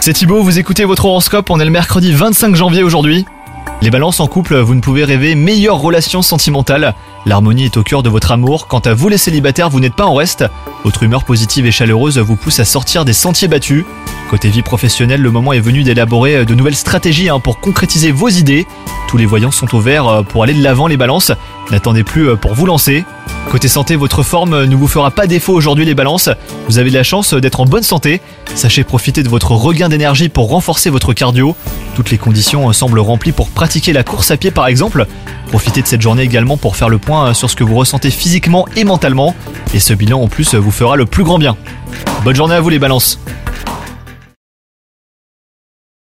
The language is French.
C'est Thibaut, vous écoutez votre horoscope, on est le mercredi 25 janvier aujourd'hui. Les balances en couple, vous ne pouvez rêver meilleure relation sentimentale. L'harmonie est au cœur de votre amour. Quant à vous les célibataires, vous n'êtes pas en reste. Votre humeur positive et chaleureuse vous pousse à sortir des sentiers battus. Côté vie professionnelle, le moment est venu d'élaborer de nouvelles stratégies hein, pour concrétiser vos idées. Tous les voyants sont au vert euh, pour aller de l'avant les balances. N'attendez plus euh, pour vous lancer. Côté santé, votre forme ne vous fera pas défaut aujourd'hui les balances. Vous avez de la chance d'être en bonne santé. Sachez profiter de votre regain d'énergie pour renforcer votre cardio. Toutes les conditions semblent remplies pour pratiquer la course à pied par exemple. Profitez de cette journée également pour faire le point sur ce que vous ressentez physiquement et mentalement. Et ce bilan en plus vous fera le plus grand bien. Bonne journée à vous les balances